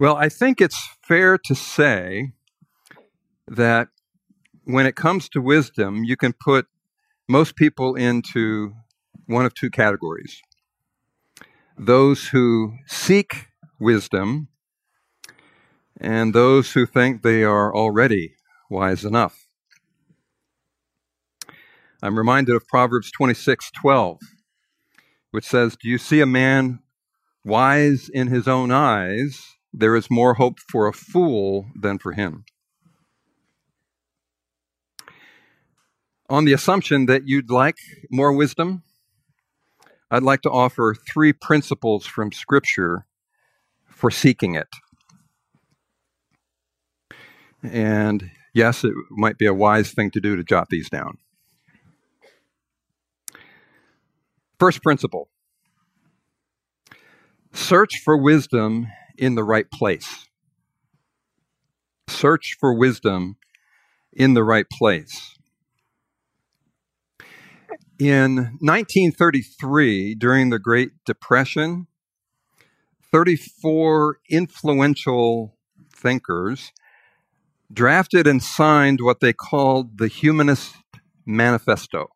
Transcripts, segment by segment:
Well, I think it's fair to say that when it comes to wisdom, you can put most people into one of two categories those who seek wisdom and those who think they are already wise enough. I'm reminded of Proverbs 26:12, which says, "Do you see a man wise in his own eyes? There is more hope for a fool than for him." On the assumption that you'd like more wisdom, I'd like to offer three principles from Scripture for seeking it. And yes, it might be a wise thing to do to jot these down. First principle search for wisdom in the right place. Search for wisdom in the right place. In 1933, during the Great Depression, 34 influential thinkers drafted and signed what they called the Humanist Manifesto.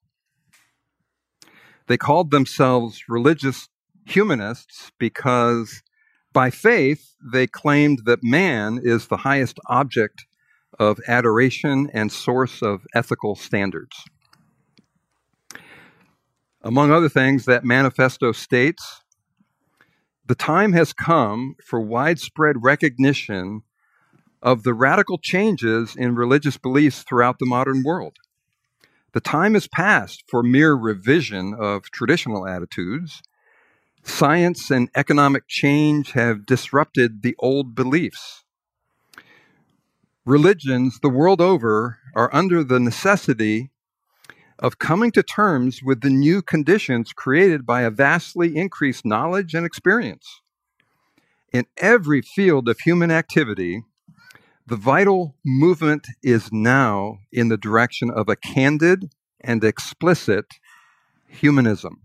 They called themselves religious humanists because by faith they claimed that man is the highest object of adoration and source of ethical standards. Among other things, that manifesto states the time has come for widespread recognition of the radical changes in religious beliefs throughout the modern world. The time is past for mere revision of traditional attitudes. Science and economic change have disrupted the old beliefs. Religions the world over are under the necessity of coming to terms with the new conditions created by a vastly increased knowledge and experience. In every field of human activity, the vital movement is now in the direction of a candid and explicit humanism.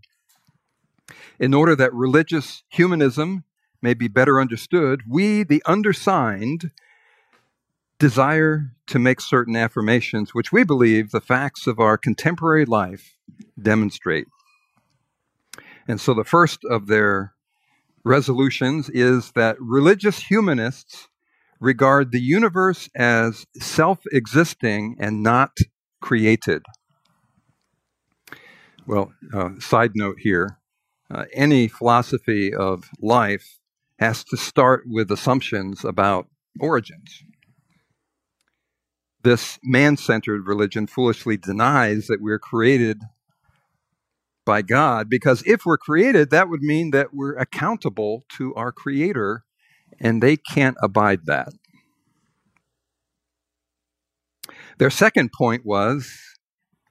In order that religious humanism may be better understood, we, the undersigned, desire to make certain affirmations which we believe the facts of our contemporary life demonstrate. And so the first of their resolutions is that religious humanists regard the universe as self existing and not created. Well, uh, side note here uh, any philosophy of life has to start with assumptions about origins this man centered religion foolishly denies that we're created by God because if we're created, that would mean that we're accountable to our Creator, and they can't abide that. Their second point was,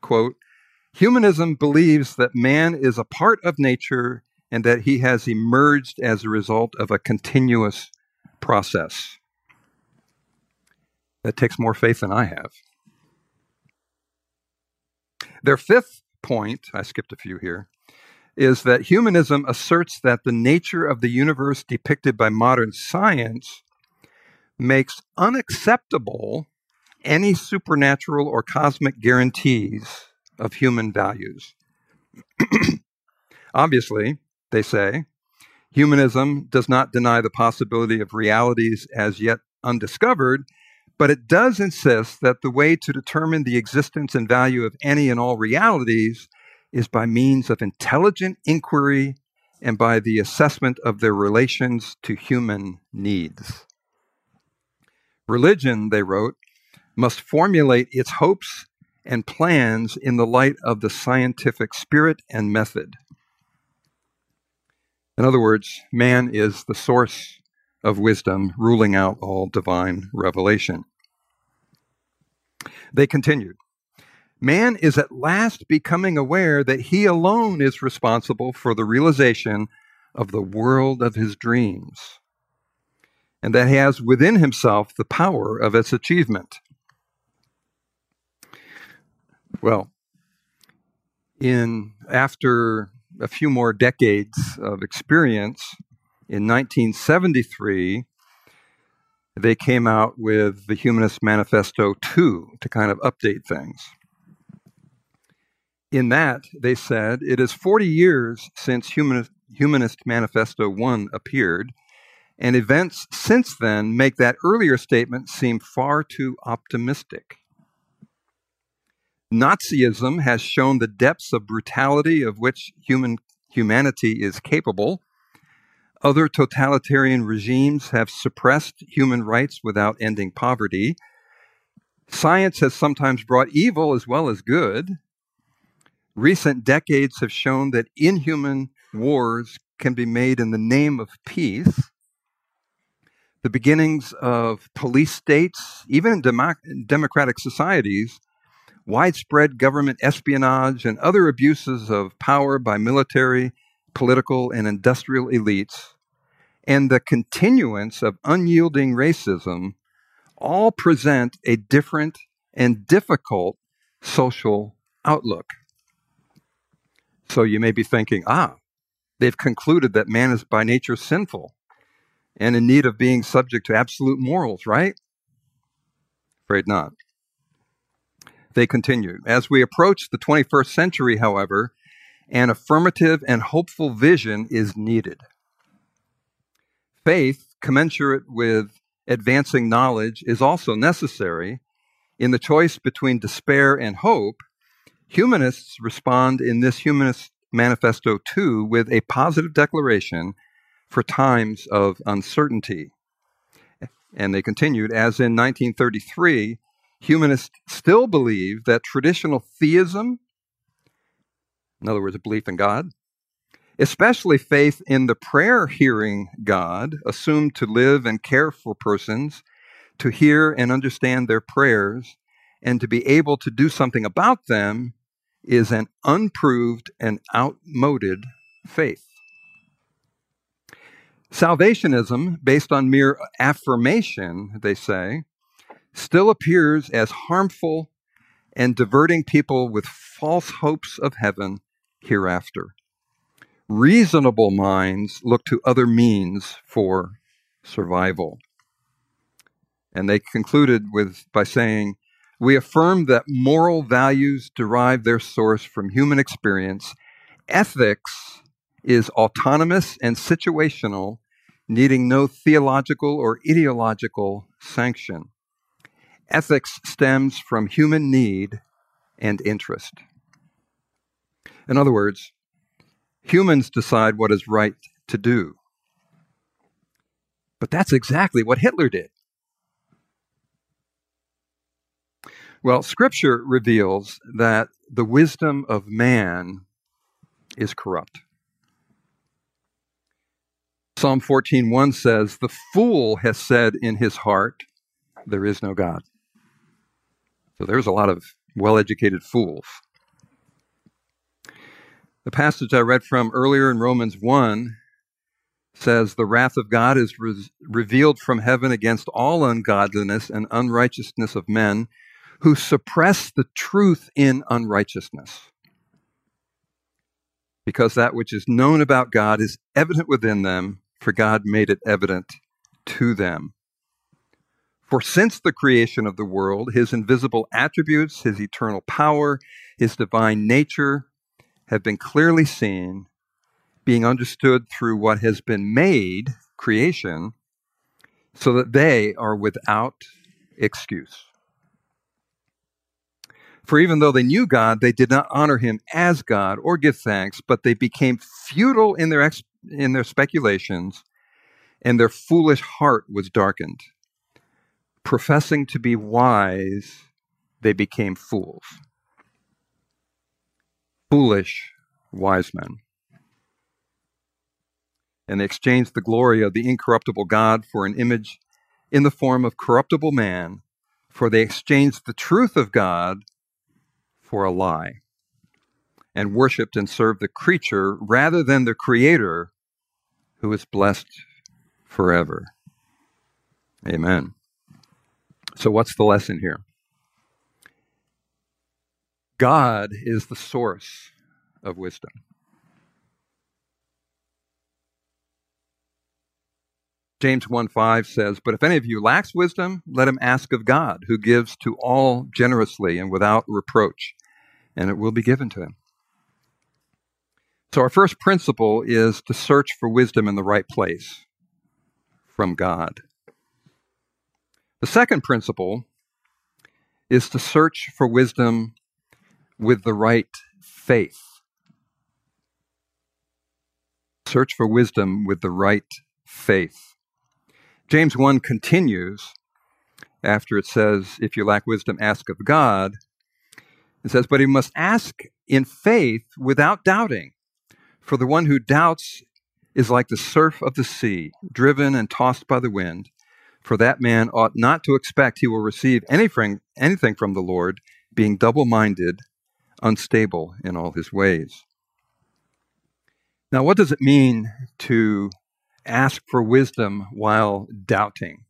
quote, humanism believes that man is a part of nature and that he has emerged as a result of a continuous process. That takes more faith than I have. Their fifth point, I skipped a few here, is that humanism asserts that the nature of the universe depicted by modern science makes unacceptable any supernatural or cosmic guarantees of human values. Obviously, they say, humanism does not deny the possibility of realities as yet undiscovered, but it does insist that the way to determine the existence and value of any and all realities is by means of intelligent inquiry and by the assessment of their relations to human needs. Religion, they wrote, must formulate its hopes and plans in the light of the scientific spirit and method. In other words, man is the source of wisdom, ruling out all divine revelation. They continued Man is at last becoming aware that he alone is responsible for the realization of the world of his dreams, and that he has within himself the power of its achievement. Well, in after a few more decades of experience, in 1973, they came out with the Humanist Manifesto 2 to kind of update things. In that, they said, it is 40 years since Humanist, Humanist Manifesto 1 appeared, and events since then make that earlier statement seem far too optimistic. Nazism has shown the depths of brutality of which human humanity is capable. Other totalitarian regimes have suppressed human rights without ending poverty. Science has sometimes brought evil as well as good. Recent decades have shown that inhuman wars can be made in the name of peace. The beginnings of police states, even in democ- democratic societies, widespread government espionage, and other abuses of power by military, political, and industrial elites, and the continuance of unyielding racism all present a different and difficult social outlook. So you may be thinking, ah, they've concluded that man is by nature sinful and in need of being subject to absolute morals, right? Afraid not. They continued. As we approach the 21st century, however, an affirmative and hopeful vision is needed. Faith, commensurate with advancing knowledge, is also necessary. In the choice between despair and hope, humanists respond in this Humanist Manifesto 2 with a positive declaration for times of uncertainty. And they continued, as in 1933, humanists still believe that traditional theism, in other words, a belief in God, especially faith in the prayer hearing God, assumed to live and care for persons, to hear and understand their prayers, and to be able to do something about them, is an unproved and outmoded faith. Salvationism, based on mere affirmation, they say, still appears as harmful and diverting people with false hopes of heaven hereafter. Reasonable minds look to other means for survival. And they concluded with by saying, we affirm that moral values derive their source from human experience. Ethics is autonomous and situational, needing no theological or ideological sanction. Ethics stems from human need and interest. In other words, humans decide what is right to do. But that's exactly what Hitler did. Well, Scripture reveals that the wisdom of man is corrupt. Psalm 14:1 says, "The fool has said in his heart, there is no God." So there's a lot of well educated fools. The passage I read from earlier in Romans 1 says, The wrath of God is re- revealed from heaven against all ungodliness and unrighteousness of men who suppress the truth in unrighteousness. Because that which is known about God is evident within them, for God made it evident to them. For since the creation of the world, his invisible attributes, his eternal power, his divine nature have been clearly seen, being understood through what has been made, creation, so that they are without excuse. For even though they knew God, they did not honor him as God or give thanks, but they became futile in their, ex- in their speculations, and their foolish heart was darkened professing to be wise, they became fools. Foolish wise men. And they exchanged the glory of the incorruptible God for an image in the form of corruptible man, for they exchanged the truth of God for a lie, and worshiped and served the creature rather than the Creator, who is blessed forever. Amen. So, what's the lesson here? God is the source of wisdom. James 1 5 says, But if any of you lacks wisdom, let him ask of God, who gives to all generously and without reproach, and it will be given to him. So, our first principle is to search for wisdom in the right place from God. The second principle is to search for wisdom with the right faith. Search for wisdom with the right faith. James 1 continues after it says, If you lack wisdom, ask of God. It says, But he must ask in faith without doubting. For the one who doubts is like the surf of the sea, driven and tossed by the wind. For that man ought not to expect he will receive anything, anything from the Lord, being double minded, unstable in all his ways. Now, what does it mean to ask for wisdom while doubting?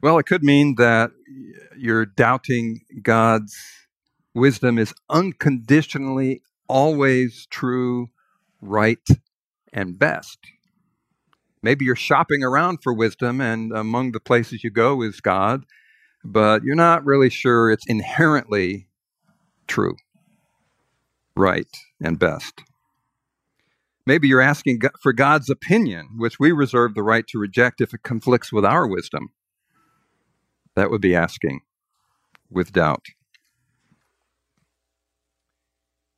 Well, it could mean that you're doubting God's wisdom is unconditionally always true, right, and best. Maybe you're shopping around for wisdom, and among the places you go is God, but you're not really sure it's inherently true, right, and best. Maybe you're asking for God's opinion, which we reserve the right to reject if it conflicts with our wisdom. That would be asking with doubt.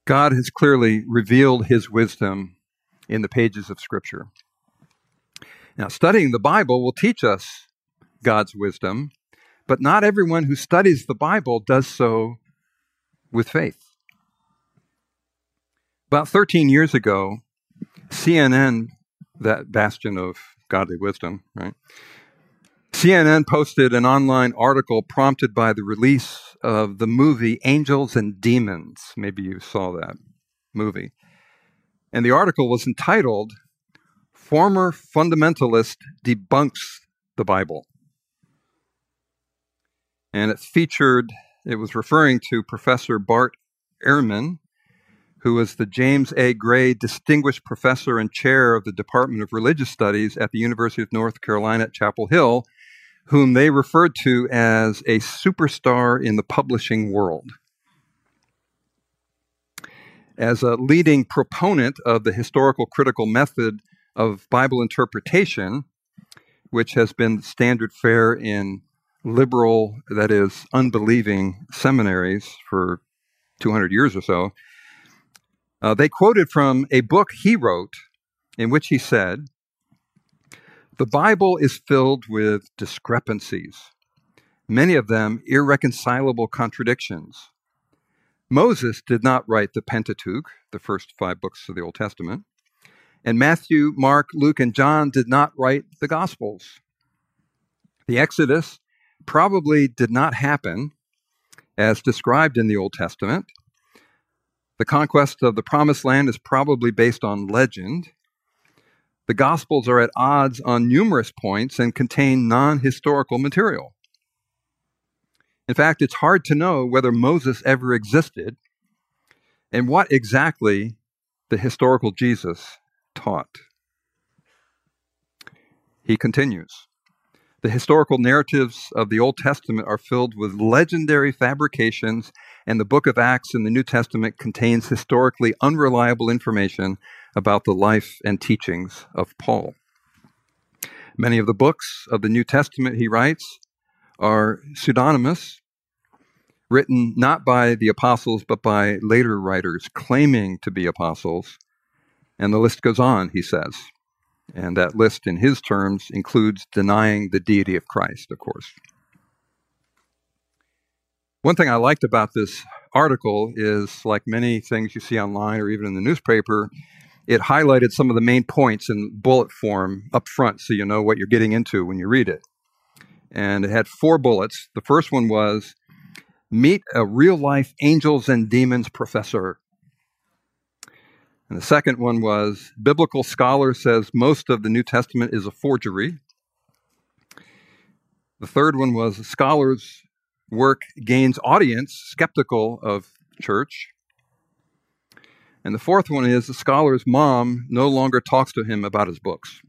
God has clearly revealed his wisdom in the pages of Scripture. Now, studying the Bible will teach us God's wisdom, but not everyone who studies the Bible does so with faith. About 13 years ago, CNN, that bastion of godly wisdom, right? CNN posted an online article prompted by the release of the movie Angels and Demons. Maybe you saw that movie. And the article was entitled Former Fundamentalist Debunks the Bible. And it featured, it was referring to Professor Bart Ehrman, who was the James A. Gray Distinguished Professor and Chair of the Department of Religious Studies at the University of North Carolina at Chapel Hill, whom they referred to as a superstar in the publishing world. As a leading proponent of the historical critical method of Bible interpretation, which has been standard fare in liberal, that is, unbelieving seminaries for 200 years or so, uh, they quoted from a book he wrote in which he said, The Bible is filled with discrepancies, many of them irreconcilable contradictions. Moses did not write the Pentateuch, the first five books of the Old Testament, and Matthew, Mark, Luke, and John did not write the Gospels. The Exodus probably did not happen as described in the Old Testament, the conquest of the Promised Land is probably based on legend. The Gospels are at odds on numerous points and contain non historical material. In fact, it's hard to know whether Moses ever existed and what exactly the historical Jesus taught. He continues The historical narratives of the Old Testament are filled with legendary fabrications and the book of Acts in the New Testament contains historically unreliable information about the life and teachings of Paul. Many of the books of the New Testament, he writes, are pseudonymous, written not by the apostles, but by later writers claiming to be apostles. And the list goes on, he says. And that list, in his terms, includes denying the deity of Christ, of course. One thing I liked about this article is, like many things you see online or even in the newspaper, it highlighted some of the main points in bullet form up front so you know what you're getting into when you read it. And it had four bullets. The first one was Meet a real life angels and demons professor. And the second one was Biblical scholar says most of the New Testament is a forgery. The third one was Scholars work gains audience skeptical of church. And the fourth one is the scholar's mom no longer talks to him about his books.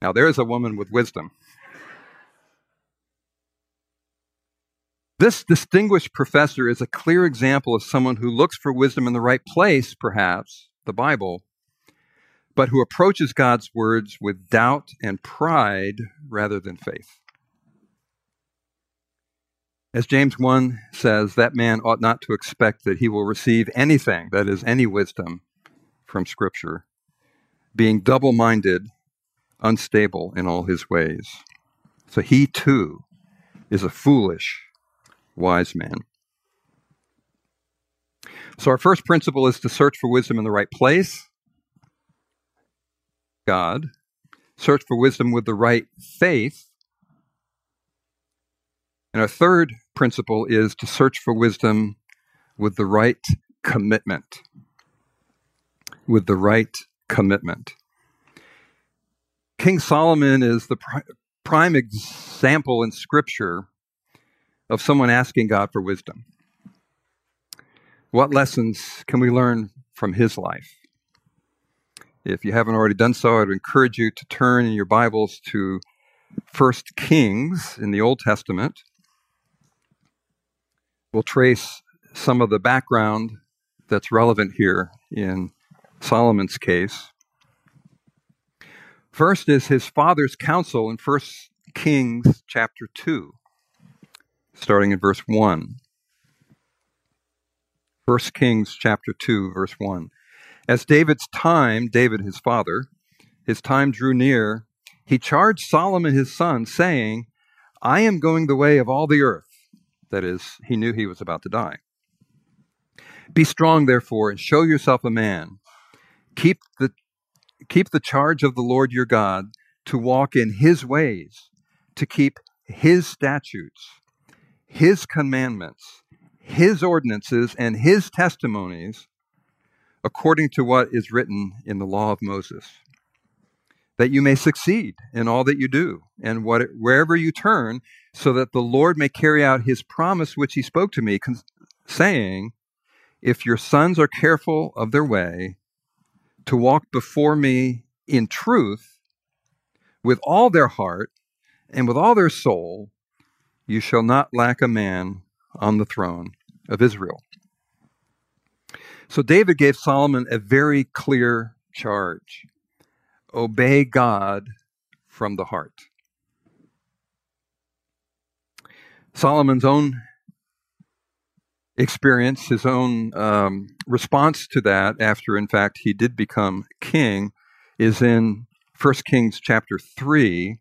Now, there's a woman with wisdom. This distinguished professor is a clear example of someone who looks for wisdom in the right place, perhaps, the Bible, but who approaches God's words with doubt and pride rather than faith. As James 1 says, that man ought not to expect that he will receive anything, that is, any wisdom from Scripture, being double minded, unstable in all his ways. So he too is a foolish wise man. So, our first principle is to search for wisdom in the right place, God. Search for wisdom with the right faith. And our third principle is to search for wisdom with the right commitment. With the right commitment. King Solomon is the prime example in Scripture of someone asking God for wisdom. What lessons can we learn from his life? If you haven't already done so, I'd encourage you to turn in your Bibles to First Kings in the Old Testament. We'll trace some of the background that's relevant here in Solomon's case. First is his father's counsel in First Kings chapter 2 starting in verse 1. 1 Kings chapter 2 verse 1. As David's time, David his father, his time drew near, he charged Solomon his son saying, I am going the way of all the earth. That is, he knew he was about to die. Be strong therefore and show yourself a man. Keep the keep the charge of the Lord your God to walk in his ways, to keep his statutes, his commandments, his ordinances, and his testimonies according to what is written in the law of Moses, that you may succeed in all that you do and what, wherever you turn, so that the Lord may carry out his promise which he spoke to me, saying, If your sons are careful of their way, to walk before me in truth with all their heart and with all their soul, you shall not lack a man on the throne of Israel. So David gave Solomon a very clear charge obey God from the heart. Solomon's own experience, his own um, response to that, after in fact he did become king, is in 1 Kings chapter 3,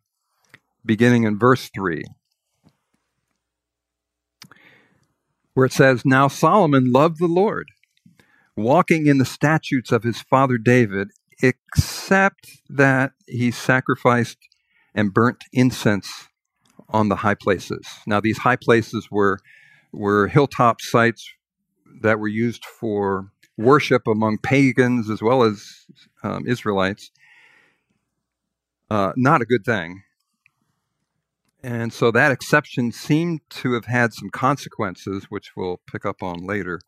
beginning in verse 3. Where it says, Now Solomon loved the Lord, walking in the statutes of his father David, except that he sacrificed and burnt incense on the high places. Now, these high places were, were hilltop sites that were used for worship among pagans as well as um, Israelites. Uh, not a good thing. And so that exception seemed to have had some consequences, which we'll pick up on later.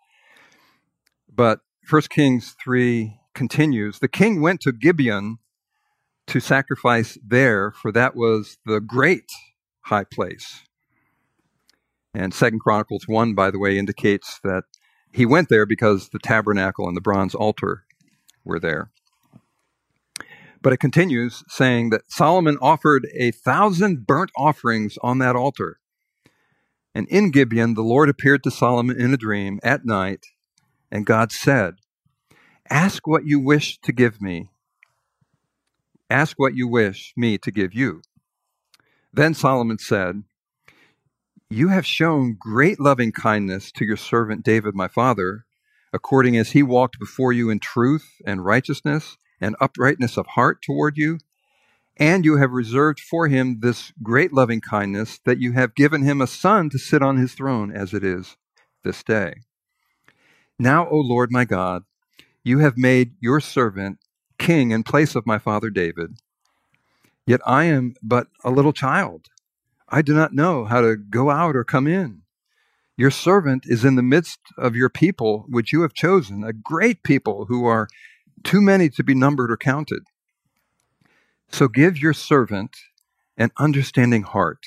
But 1 Kings 3 continues The king went to Gibeon to sacrifice there, for that was the great high place. And Second Chronicles 1, by the way, indicates that he went there because the tabernacle and the bronze altar were there. But it continues saying that Solomon offered a thousand burnt offerings on that altar. And in Gibeon, the Lord appeared to Solomon in a dream at night, and God said, Ask what you wish to give me. Ask what you wish me to give you. Then Solomon said, You have shown great loving kindness to your servant David, my father, according as he walked before you in truth and righteousness and uprightness of heart toward you. And you have reserved for him this great loving kindness that you have given him a son to sit on his throne as it is this day. Now, O Lord my God, you have made your servant king in place of my father David. Yet I am but a little child. I do not know how to go out or come in. Your servant is in the midst of your people, which you have chosen, a great people who are too many to be numbered or counted. So give your servant an understanding heart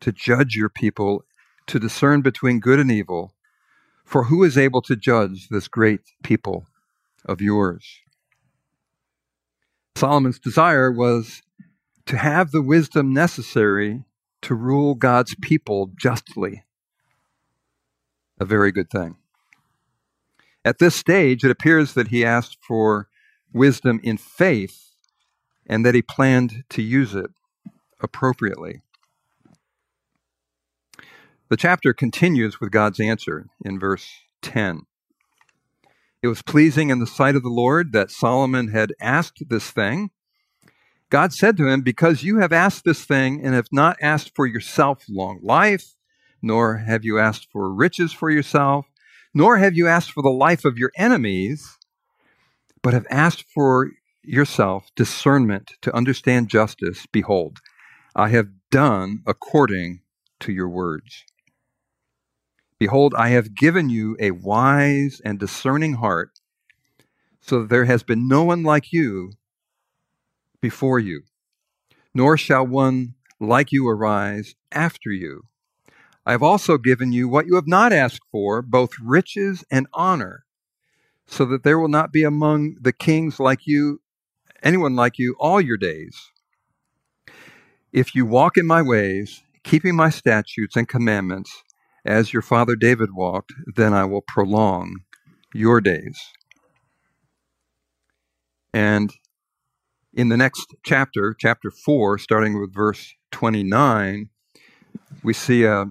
to judge your people, to discern between good and evil. For who is able to judge this great people of yours? Solomon's desire was to have the wisdom necessary to rule God's people justly. A very good thing. At this stage, it appears that he asked for wisdom in faith and that he planned to use it appropriately. The chapter continues with God's answer in verse 10. It was pleasing in the sight of the Lord that Solomon had asked this thing. God said to him, Because you have asked this thing and have not asked for yourself long life, nor have you asked for riches for yourself, nor have you asked for the life of your enemies, but have asked for yourself discernment to understand justice, behold, I have done according to your words. Behold, I have given you a wise and discerning heart, so that there has been no one like you before you, nor shall one like you arise after you. I have also given you what you have not asked for, both riches and honor, so that there will not be among the kings like you anyone like you all your days. If you walk in my ways, keeping my statutes and commandments, as your father David walked, then I will prolong your days. And in the next chapter, chapter 4, starting with verse 29, we see a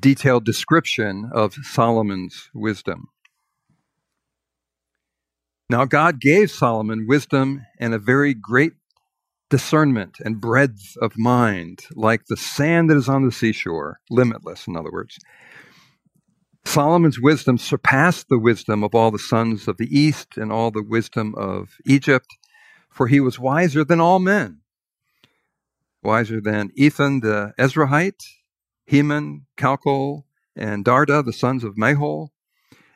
detailed description of Solomon's wisdom. Now, God gave Solomon wisdom and a very great discernment and breadth of mind, like the sand that is on the seashore, limitless, in other words. Solomon's wisdom surpassed the wisdom of all the sons of the East and all the wisdom of Egypt, for he was wiser than all men. Wiser than Ethan the Ezrahite, Heman, Calcol, and Darda, the sons of Mahol,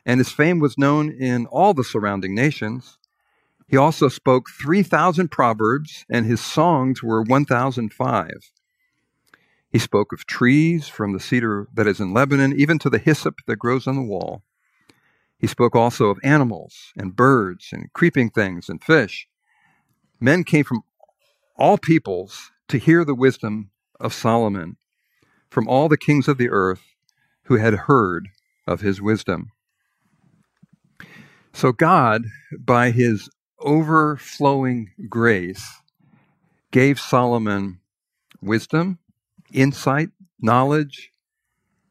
and his fame was known in all the surrounding nations. He also spoke 3,000 proverbs, and his songs were 1,005. He spoke of trees, from the cedar that is in Lebanon, even to the hyssop that grows on the wall. He spoke also of animals and birds and creeping things and fish. Men came from all peoples to hear the wisdom of Solomon, from all the kings of the earth who had heard of his wisdom. So, God, by his overflowing grace, gave Solomon wisdom insight, knowledge,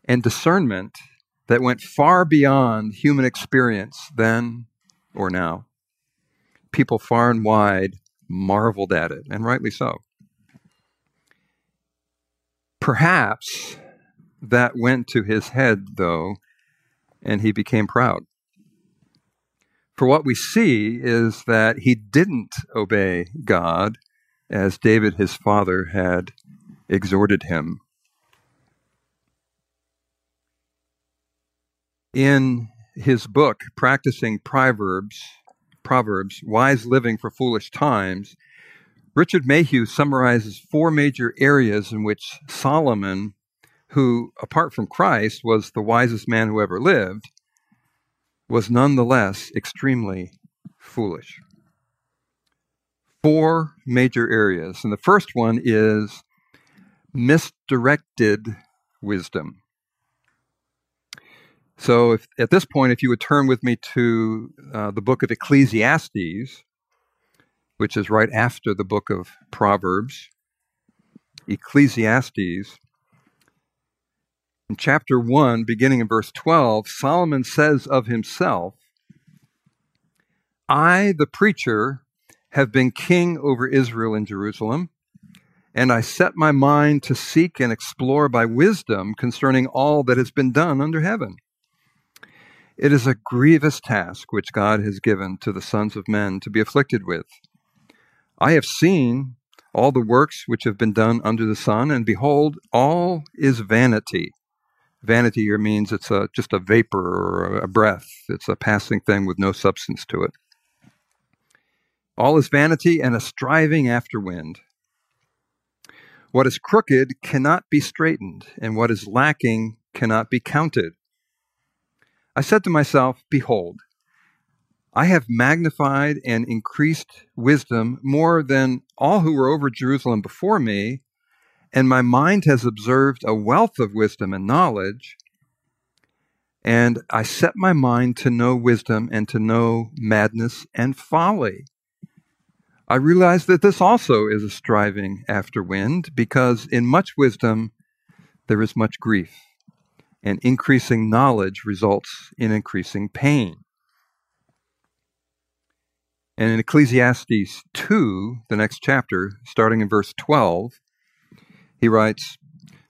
and discernment that went far beyond human experience then or now. People far and wide marveled at it, and rightly so. Perhaps that went to his head, though, and he became proud. For what we see is that he didn't obey God as David, his father, had exhorted him. In his book, Practicing Proverbs, Proverbs, Wise Living for Foolish Times, Richard Mayhue summarizes four major areas in which Solomon, who, apart from Christ, was the wisest man who ever lived, was nonetheless extremely foolish. Four major areas. And the first one is misdirected wisdom. So, if, at this point, if you would turn with me to uh, the book of Ecclesiastes, which is right after the book of Proverbs, Ecclesiastes, in chapter 1, beginning in verse 12, Solomon says of himself, I, the preacher, have been king over Israel in Jerusalem and I set my mind to seek and explore by wisdom concerning all that has been done under heaven. It is a grievous task which God has given to the sons of men to be afflicted with. I have seen all the works which have been done under the sun, and behold, all is vanity. Vanity here means it's a, just a vapor or a breath, it's a passing thing with no substance to it. All is vanity and a striving after wind. What is crooked cannot be straightened, and what is lacking cannot be counted. I said to myself, Behold, I have magnified and increased wisdom more than all who were over Jerusalem before me, and my mind has observed a wealth of wisdom and knowledge. And I set my mind to know wisdom and to know madness and folly. I realize that this also is a striving after wind, because in much wisdom there is much grief, and increasing knowledge results in increasing pain. And in Ecclesiastes 2, the next chapter, starting in verse 12, he writes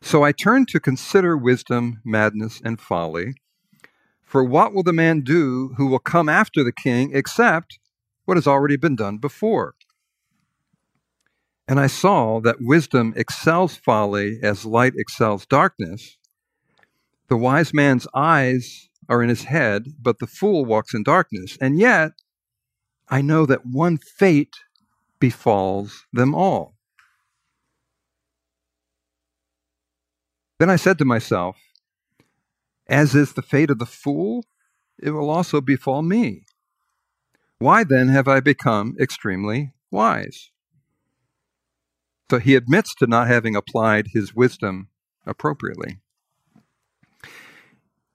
So I turn to consider wisdom, madness, and folly. For what will the man do who will come after the king except what has already been done before? And I saw that wisdom excels folly as light excels darkness. The wise man's eyes are in his head, but the fool walks in darkness. And yet, I know that one fate befalls them all. Then I said to myself, As is the fate of the fool, it will also befall me. Why then have I become extremely wise? So he admits to not having applied his wisdom appropriately.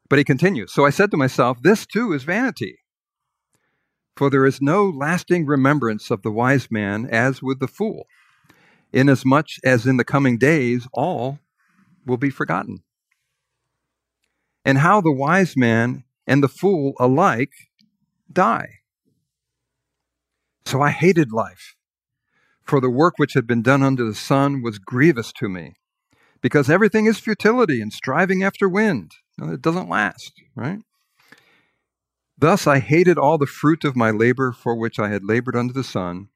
But he continues So I said to myself, This too is vanity. For there is no lasting remembrance of the wise man as with the fool, inasmuch as in the coming days all will be forgotten. And how the wise man and the fool alike die. So I hated life, for the work which had been done under the sun was grievous to me, because everything is futility and striving after wind. It doesn't last, right? Thus I hated all the fruit of my labor for which I had labored under the sun.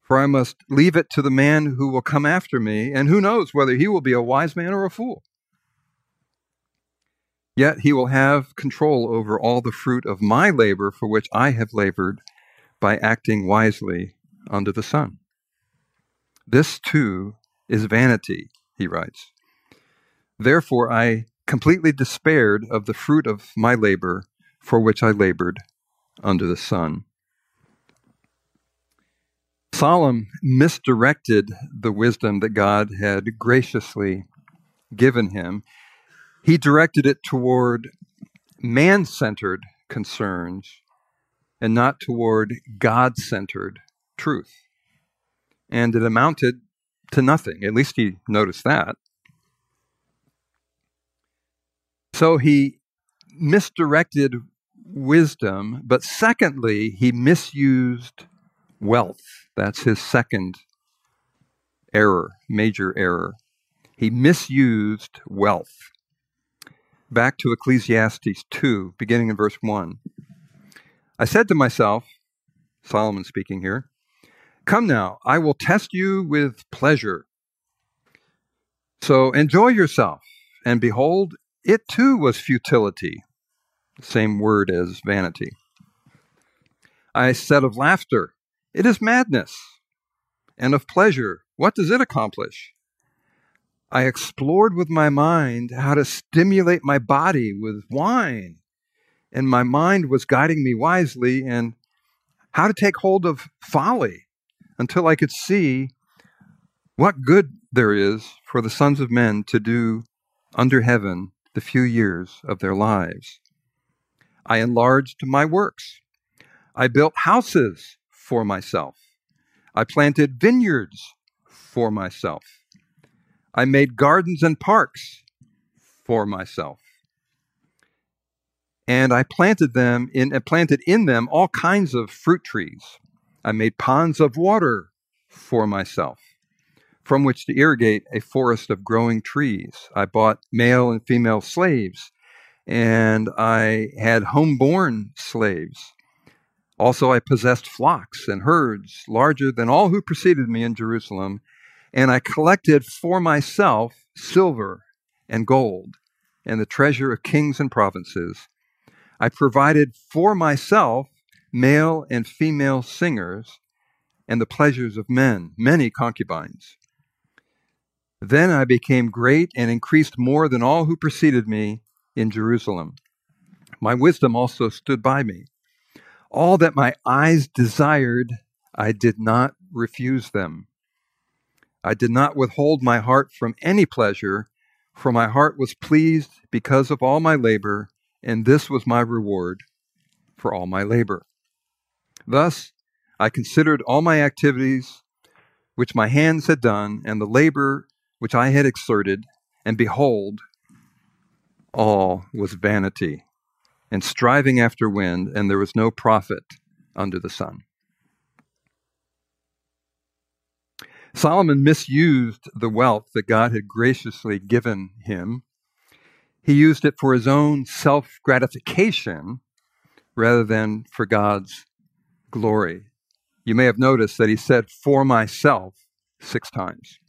For I must leave it to the man who will come after me, and who knows whether he will be a wise man or a fool. Yet he will have control over all the fruit of my labor for which I have labored by acting wisely under the sun. This too is vanity, he writes. Therefore I completely despaired of the fruit of my labor for which I labored under the sun. Solomon misdirected the wisdom that God had graciously given him. He directed it toward man centered concerns and not toward God centered truth. And it amounted to nothing. At least he noticed that. So he misdirected wisdom, but secondly, he misused wealth. That's his second error, major error. He misused wealth. Back to Ecclesiastes 2, beginning in verse 1. I said to myself, Solomon speaking here, Come now, I will test you with pleasure. So enjoy yourself, and behold, it too was futility same word as vanity. I said of laughter, it is madness. And of pleasure, what does it accomplish? I explored with my mind how to stimulate my body with wine, and my mind was guiding me wisely in how to take hold of folly until I could see what good there is for the sons of men to do under heaven the few years of their lives. I enlarged my works. I built houses for myself. I planted vineyards for myself. I made gardens and parks for myself. And I planted them in planted in them all kinds of fruit trees. I made ponds of water for myself, from which to irrigate a forest of growing trees. I bought male and female slaves and I had homeborn slaves. Also, I possessed flocks and herds larger than all who preceded me in Jerusalem, and I collected for myself silver and gold and the treasure of kings and provinces. I provided for myself male and female singers, and the pleasures of men, many concubines. Then I became great and increased more than all who preceded me in Jerusalem. My wisdom also stood by me. All that my eyes desired, I did not refuse them. I did not withhold my heart from any pleasure, for my heart was pleased because of all my labor, and this was my reward for all my labor. Thus, I considered all my activities which my hands had done, and the labor which I had exerted, and behold, all was vanity and striving after wind, and there was no profit under the sun. Solomon misused the wealth that God had graciously given him. He used it for his own self gratification rather than for God's glory. You may have noticed that he said, for myself, six times.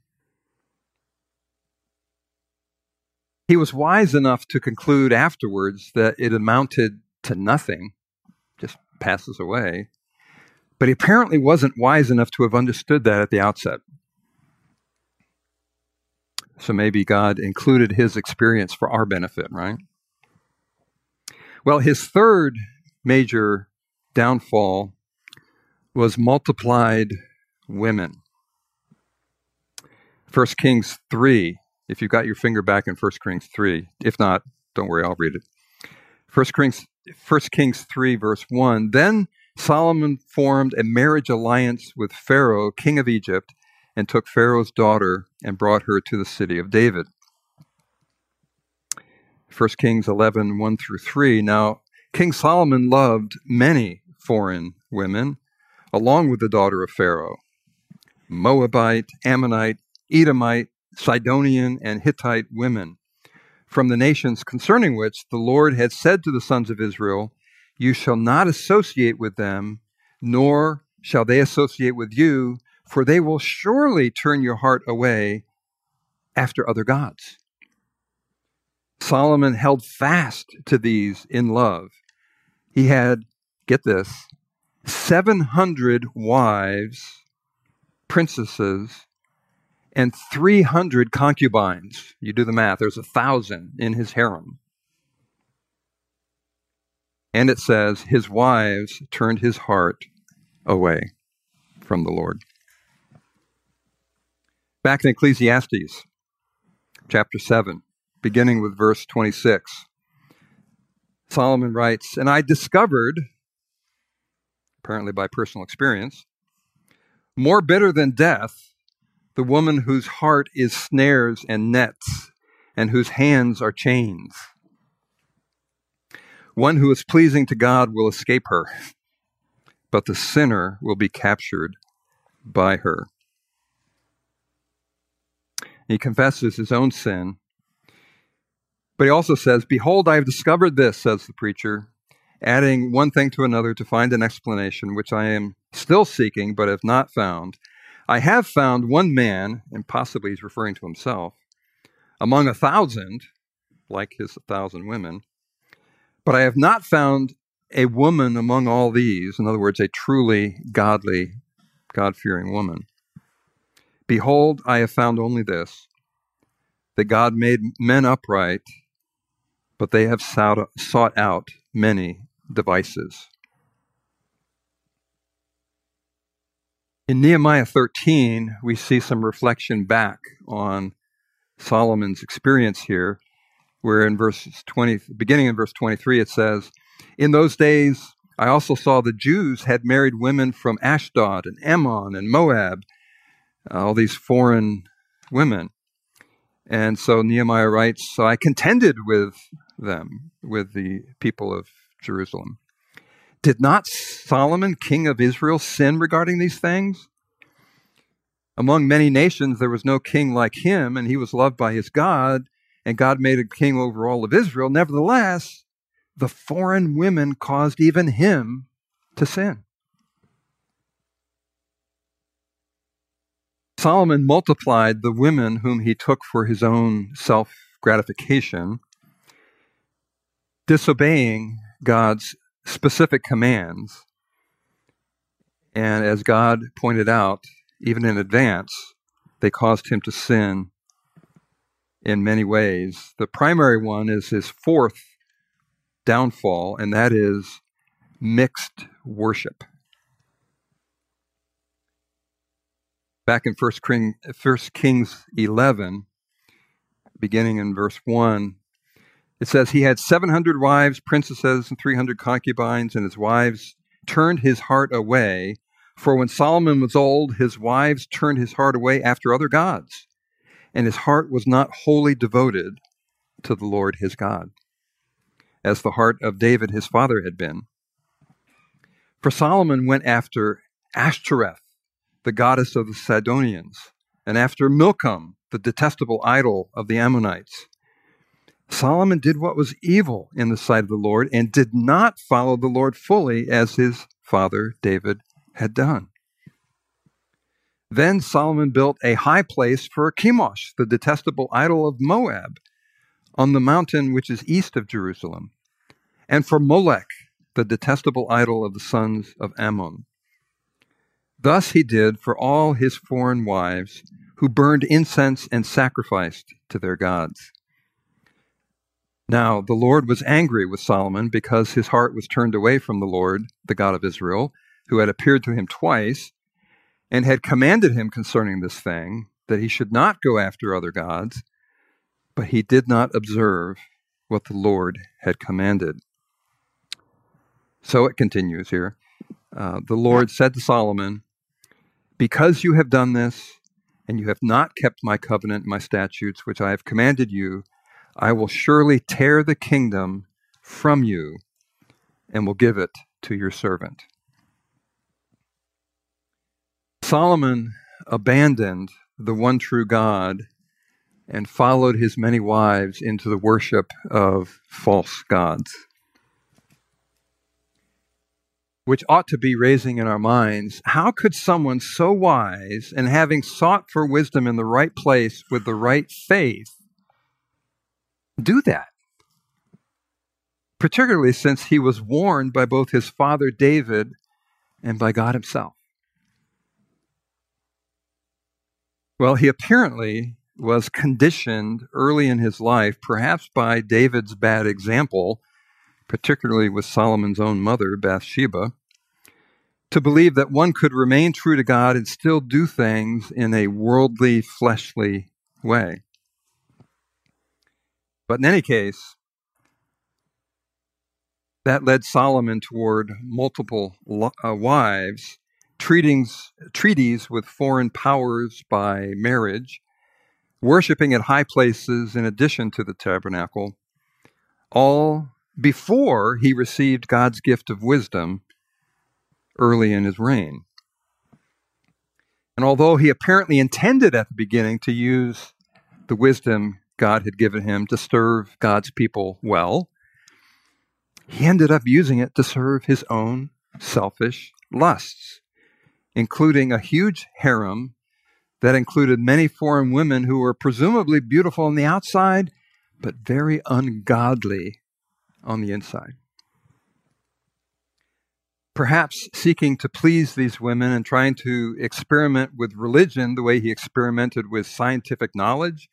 He was wise enough to conclude afterwards that it amounted to nothing, just passes away. But he apparently wasn't wise enough to have understood that at the outset. So maybe God included his experience for our benefit, right? Well, his third major downfall was multiplied women. 1 Kings 3 if you've got your finger back in 1 Kings 3. If not, don't worry, I'll read it. 1 Kings, 1 Kings 3, verse 1. Then Solomon formed a marriage alliance with Pharaoh, king of Egypt, and took Pharaoh's daughter and brought her to the city of David. 1 Kings 11, 1 through 3. Now, King Solomon loved many foreign women, along with the daughter of Pharaoh Moabite, Ammonite, Edomite, Sidonian, and Hittite women from the nations concerning which the Lord had said to the sons of Israel, You shall not associate with them, nor shall they associate with you, for they will surely turn your heart away after other gods. Solomon held fast to these in love. He had, get this, 700 wives, princesses, and 300 concubines. You do the math, there's a thousand in his harem. And it says, his wives turned his heart away from the Lord. Back in Ecclesiastes, chapter 7, beginning with verse 26, Solomon writes, And I discovered, apparently by personal experience, more bitter than death the woman whose heart is snares and nets, and whose hands are chains. One who is pleasing to God will escape her, but the sinner will be captured by her. He confesses his own sin, but he also says, Behold, I have discovered this, says the preacher, adding one thing to another to find an explanation, which I am still seeking but have not found. I have found one man, and possibly he's referring to himself, among a thousand, like his thousand women, but I have not found a woman among all these, in other words, a truly godly, God fearing woman. Behold, I have found only this that God made men upright, but they have sought out many devices. In Nehemiah 13, we see some reflection back on Solomon's experience here, where in verses 20, beginning in verse 23, it says, In those days I also saw the Jews had married women from Ashdod and Ammon and Moab, uh, all these foreign women. And so Nehemiah writes, So I contended with them, with the people of Jerusalem. Did not Solomon, king of Israel, sin regarding these things? Among many nations, there was no king like him, and he was loved by his God, and God made a king over all of Israel. Nevertheless, the foreign women caused even him to sin. Solomon multiplied the women whom he took for his own self gratification, disobeying God's specific commands And as God pointed out, even in advance, they caused him to sin in many ways. The primary one is his fourth downfall, and that is mixed worship. Back in 1 King, Kings 11, beginning in verse 1, it says, He had 700 wives, princesses, and 300 concubines, and his wives turned his heart away. For when Solomon was old, his wives turned his heart away after other gods, and his heart was not wholly devoted to the Lord his God, as the heart of David his father had been. For Solomon went after Ashtoreth, the goddess of the Sidonians, and after Milcom, the detestable idol of the Ammonites. Solomon did what was evil in the sight of the Lord and did not follow the Lord fully as his father David had done. Then Solomon built a high place for Chemosh, the detestable idol of Moab, on the mountain which is east of Jerusalem, and for Molech, the detestable idol of the sons of Ammon. Thus he did for all his foreign wives who burned incense and sacrificed to their gods. Now the Lord was angry with Solomon because his heart was turned away from the Lord, the God of Israel, who had appeared to him twice and had commanded him concerning this thing, that he should not go after other gods, but he did not observe what the Lord had commanded. So it continues here. Uh, the Lord said to Solomon, Because you have done this, and you have not kept my covenant, and my statutes, which I have commanded you, I will surely tear the kingdom from you and will give it to your servant. Solomon abandoned the one true God and followed his many wives into the worship of false gods which ought to be raising in our minds how could someone so wise and having sought for wisdom in the right place with the right faith do that? Particularly since he was warned by both his father David and by God himself. Well, he apparently was conditioned early in his life, perhaps by David's bad example, particularly with Solomon's own mother, Bathsheba, to believe that one could remain true to God and still do things in a worldly, fleshly way. But in any case, that led Solomon toward multiple uh, wives, treaties, treaties with foreign powers by marriage, worshiping at high places in addition to the tabernacle, all before he received God's gift of wisdom early in his reign. And although he apparently intended at the beginning to use the wisdom God had given him to serve God's people well, he ended up using it to serve his own selfish lusts, including a huge harem that included many foreign women who were presumably beautiful on the outside, but very ungodly on the inside. Perhaps seeking to please these women and trying to experiment with religion the way he experimented with scientific knowledge,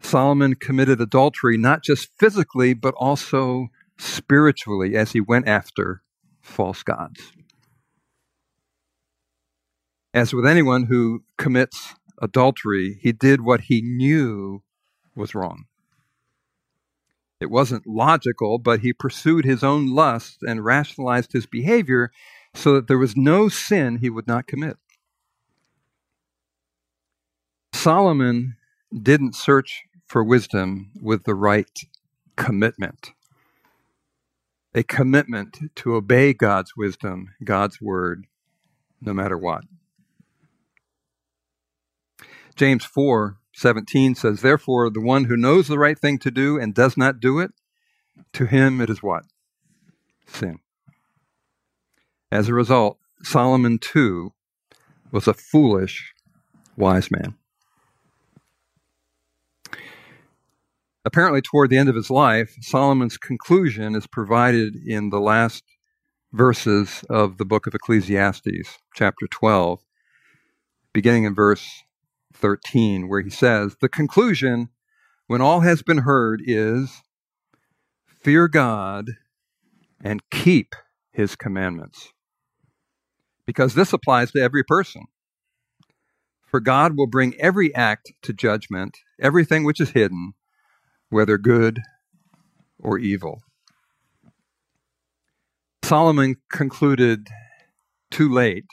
Solomon committed adultery not just physically, but also spiritually as he went after false gods. As with anyone who commits adultery, he did what he knew was wrong. It wasn't logical, but he pursued his own lust and rationalized his behavior so that there was no sin he would not commit. Solomon didn't search for wisdom with the right commitment. A commitment to obey God's wisdom, God's word, no matter what. James 4 17 says, Therefore, the one who knows the right thing to do and does not do it, to him it is what? Sin. As a result, Solomon too was a foolish wise man. Apparently, toward the end of his life, Solomon's conclusion is provided in the last verses of the book of Ecclesiastes, chapter 12, beginning in verse 13, where he says, The conclusion, when all has been heard, is fear God and keep his commandments. Because this applies to every person. For God will bring every act to judgment, everything which is hidden, whether good or evil. Solomon concluded too late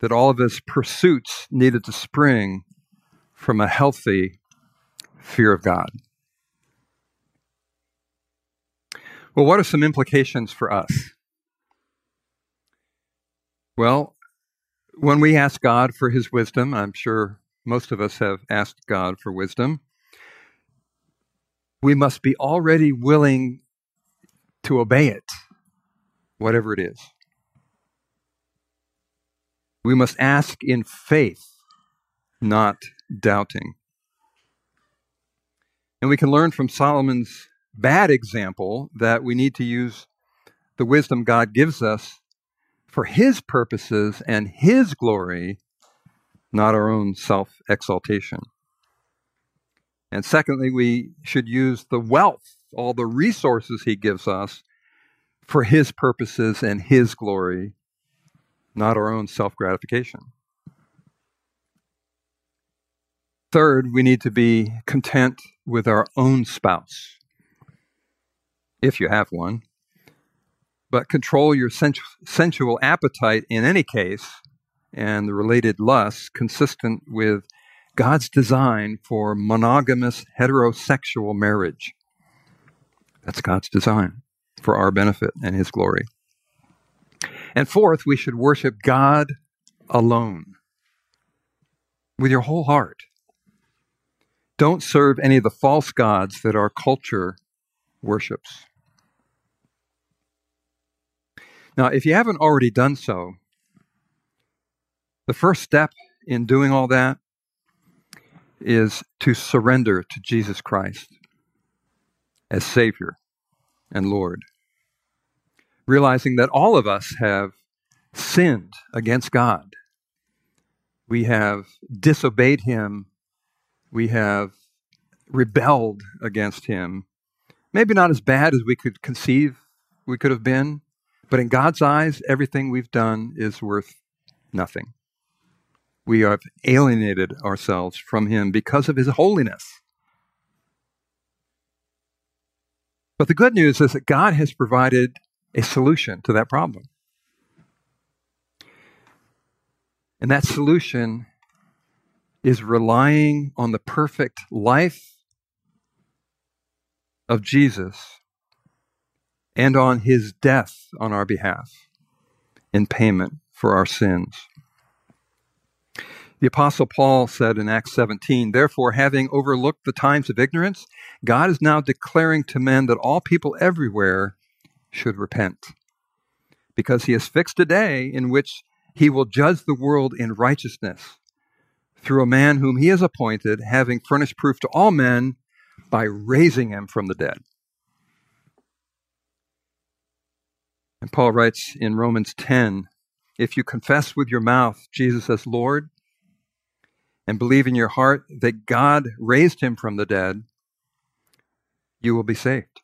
that all of his pursuits needed to spring from a healthy fear of God. Well, what are some implications for us? Well, when we ask God for his wisdom, I'm sure most of us have asked God for wisdom, we must be already willing to obey it, whatever it is. We must ask in faith, not doubting. And we can learn from Solomon's bad example that we need to use the wisdom God gives us for his purposes and his glory, not our own self exaltation. And secondly, we should use the wealth, all the resources he gives us, for his purposes and his glory, not our own self gratification. Third, we need to be content with our own spouse, if you have one. But control your sensual appetite in any case and the related lusts consistent with God's design for monogamous heterosexual marriage. That's God's design for our benefit and His glory. And fourth, we should worship God alone with your whole heart. Don't serve any of the false gods that our culture worships. Now, if you haven't already done so, the first step in doing all that is to surrender to Jesus Christ as Savior and Lord. Realizing that all of us have sinned against God. We have disobeyed Him. We have rebelled against Him. Maybe not as bad as we could conceive we could have been, but in God's eyes, everything we've done is worth nothing. We have alienated ourselves from Him because of His holiness. But the good news is that God has provided a solution to that problem. And that solution is relying on the perfect life of Jesus and on his death on our behalf in payment for our sins. The Apostle Paul said in Acts 17, Therefore, having overlooked the times of ignorance, God is now declaring to men that all people everywhere should repent, because he has fixed a day in which he will judge the world in righteousness through a man whom he has appointed, having furnished proof to all men by raising him from the dead. And Paul writes in Romans 10 if you confess with your mouth Jesus as Lord and believe in your heart that God raised him from the dead, you will be saved.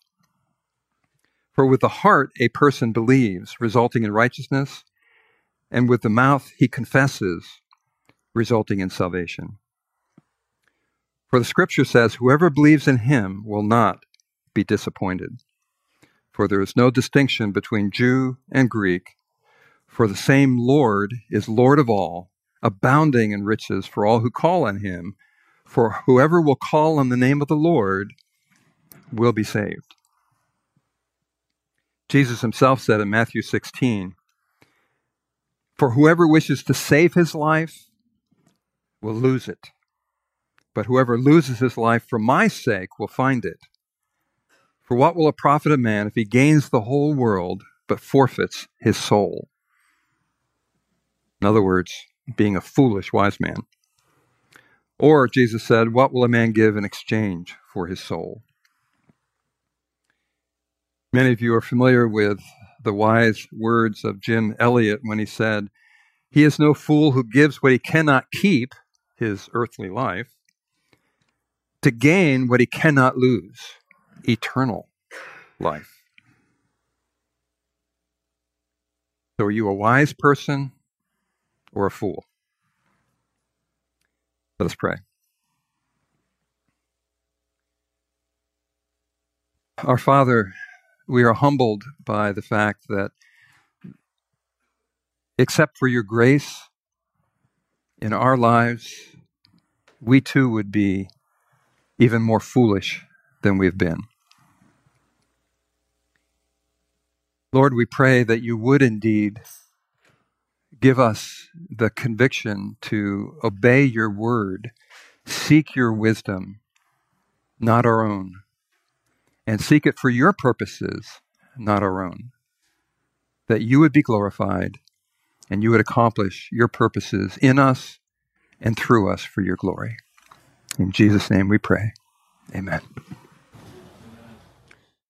For with the heart a person believes, resulting in righteousness, and with the mouth he confesses, resulting in salvation. For the scripture says, Whoever believes in him will not be disappointed. For there is no distinction between Jew and Greek, for the same Lord is Lord of all, abounding in riches for all who call on him. For whoever will call on the name of the Lord will be saved. Jesus himself said in Matthew 16, For whoever wishes to save his life will lose it, but whoever loses his life for my sake will find it. For what will it profit a man if he gains the whole world but forfeits his soul? In other words, being a foolish wise man. Or, Jesus said, What will a man give in exchange for his soul? Many of you are familiar with the wise words of Jim Elliot when he said, He is no fool who gives what he cannot keep, his earthly life, to gain what he cannot lose, eternal life. So, are you a wise person or a fool? Let us pray. Our Father, we are humbled by the fact that, except for your grace in our lives, we too would be even more foolish than we've been. Lord, we pray that you would indeed give us the conviction to obey your word, seek your wisdom, not our own and seek it for your purposes, not our own. That you would be glorified and you would accomplish your purposes in us and through us for your glory. In Jesus' name we pray. Amen.